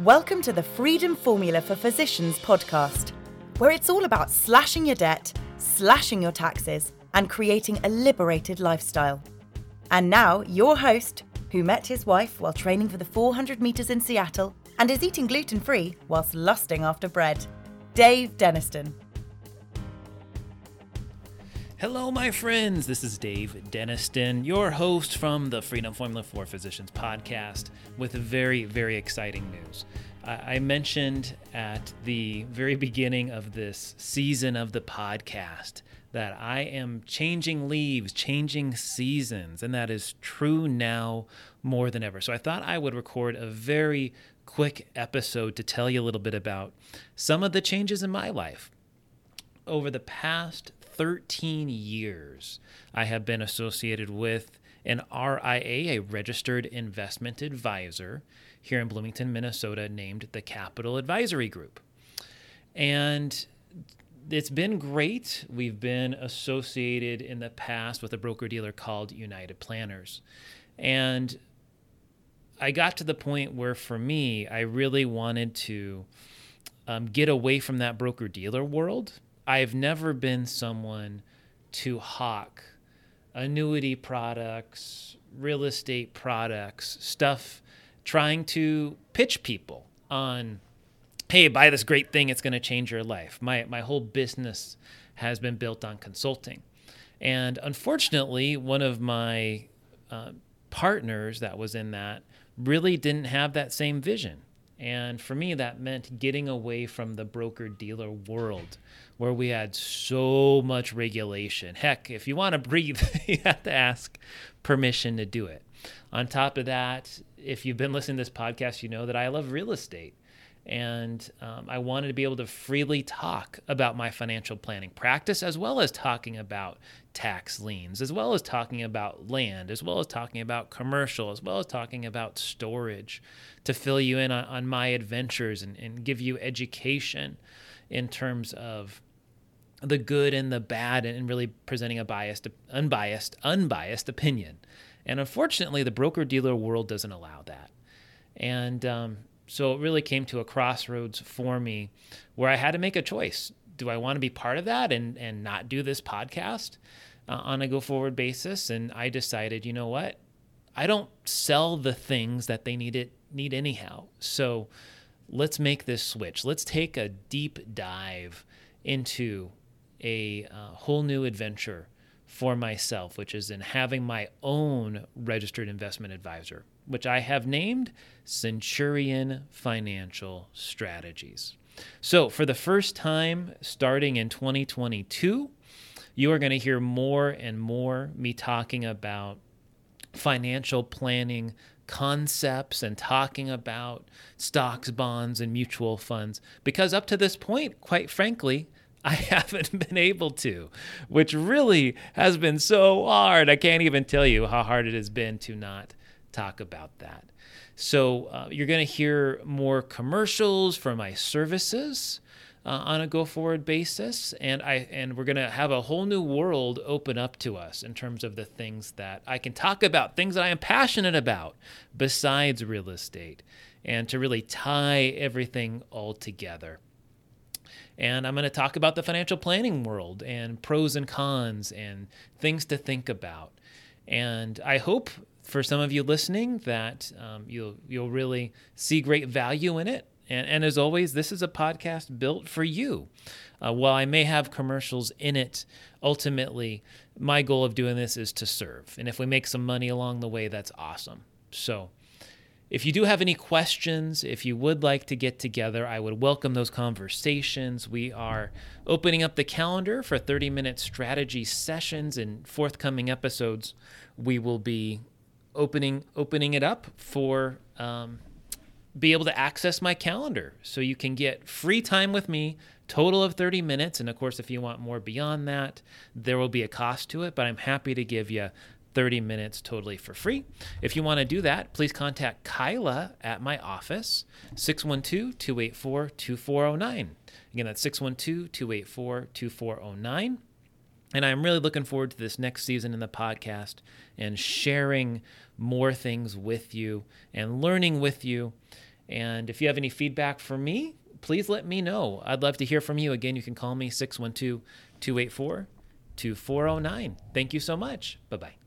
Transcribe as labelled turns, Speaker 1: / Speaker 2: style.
Speaker 1: Welcome to the Freedom Formula for Physicians podcast, where it's all about slashing your debt, slashing your taxes, and creating a liberated lifestyle. And now, your host, who met his wife while training for the 400 metres in Seattle and is eating gluten free whilst lusting after bread, Dave Denniston.
Speaker 2: Hello, my friends. This is Dave Denniston, your host from the Freedom Formula for Physicians podcast, with very, very exciting news. I mentioned at the very beginning of this season of the podcast that I am changing leaves, changing seasons, and that is true now more than ever. So I thought I would record a very quick episode to tell you a little bit about some of the changes in my life. Over the past 13 years, I have been associated with an RIA, a registered investment advisor here in Bloomington, Minnesota, named the Capital Advisory Group. And it's been great. We've been associated in the past with a broker dealer called United Planners. And I got to the point where, for me, I really wanted to um, get away from that broker dealer world I've never been someone to hawk annuity products, real estate products, stuff trying to pitch people on hey, buy this great thing, it's going to change your life. My my whole business has been built on consulting. And unfortunately, one of my uh, partners that was in that really didn't have that same vision. And for me, that meant getting away from the broker dealer world where we had so much regulation. Heck, if you want to breathe, you have to ask permission to do it. On top of that, if you've been listening to this podcast, you know that I love real estate. And um, I wanted to be able to freely talk about my financial planning practice, as well as talking about tax liens, as well as talking about land, as well as talking about commercial, as well as talking about storage to fill you in on, on my adventures and, and give you education in terms of the good and the bad and really presenting a biased, unbiased, unbiased opinion. And unfortunately, the broker dealer world doesn't allow that. And um, so it really came to a crossroads for me where I had to make a choice. Do I want to be part of that and, and not do this podcast uh, on a go forward basis? And I decided, you know what? I don't sell the things that they need it need anyhow. So let's make this switch. Let's take a deep dive into a uh, whole new adventure for myself, which is in having my own registered investment advisor, which I have named Centurion Financial Strategies. So, for the first time starting in 2022, you are going to hear more and more me talking about financial planning concepts and talking about stocks, bonds, and mutual funds. Because up to this point, quite frankly, I haven't been able to, which really has been so hard. I can't even tell you how hard it has been to not talk about that. So, uh, you're going to hear more commercials for my services. Uh, on a go forward basis and I and we're going to have a whole new world open up to us in terms of the things that I can talk about things that I am passionate about besides real estate and to really tie everything all together and I'm going to talk about the financial planning world and pros and cons and things to think about. And I hope for some of you listening that um, you'll you'll really see great value in it. And, and as always, this is a podcast built for you. Uh, while I may have commercials in it, ultimately, my goal of doing this is to serve. And if we make some money along the way, that's awesome. So. If you do have any questions, if you would like to get together, I would welcome those conversations. We are opening up the calendar for 30 minute strategy sessions in forthcoming episodes. We will be opening opening it up for um, be able to access my calendar so you can get free time with me total of 30 minutes and of course if you want more beyond that there will be a cost to it but i'm happy to give you 30 minutes totally for free. If you want to do that, please contact Kyla at my office, 612 284 2409. Again, that's 612 284 2409. And I'm really looking forward to this next season in the podcast and sharing more things with you and learning with you And if you have any feedback for me, please let me know. I'd love to hear from you. Again, you can call me 612 284 2409. Thank you so much. Bye bye.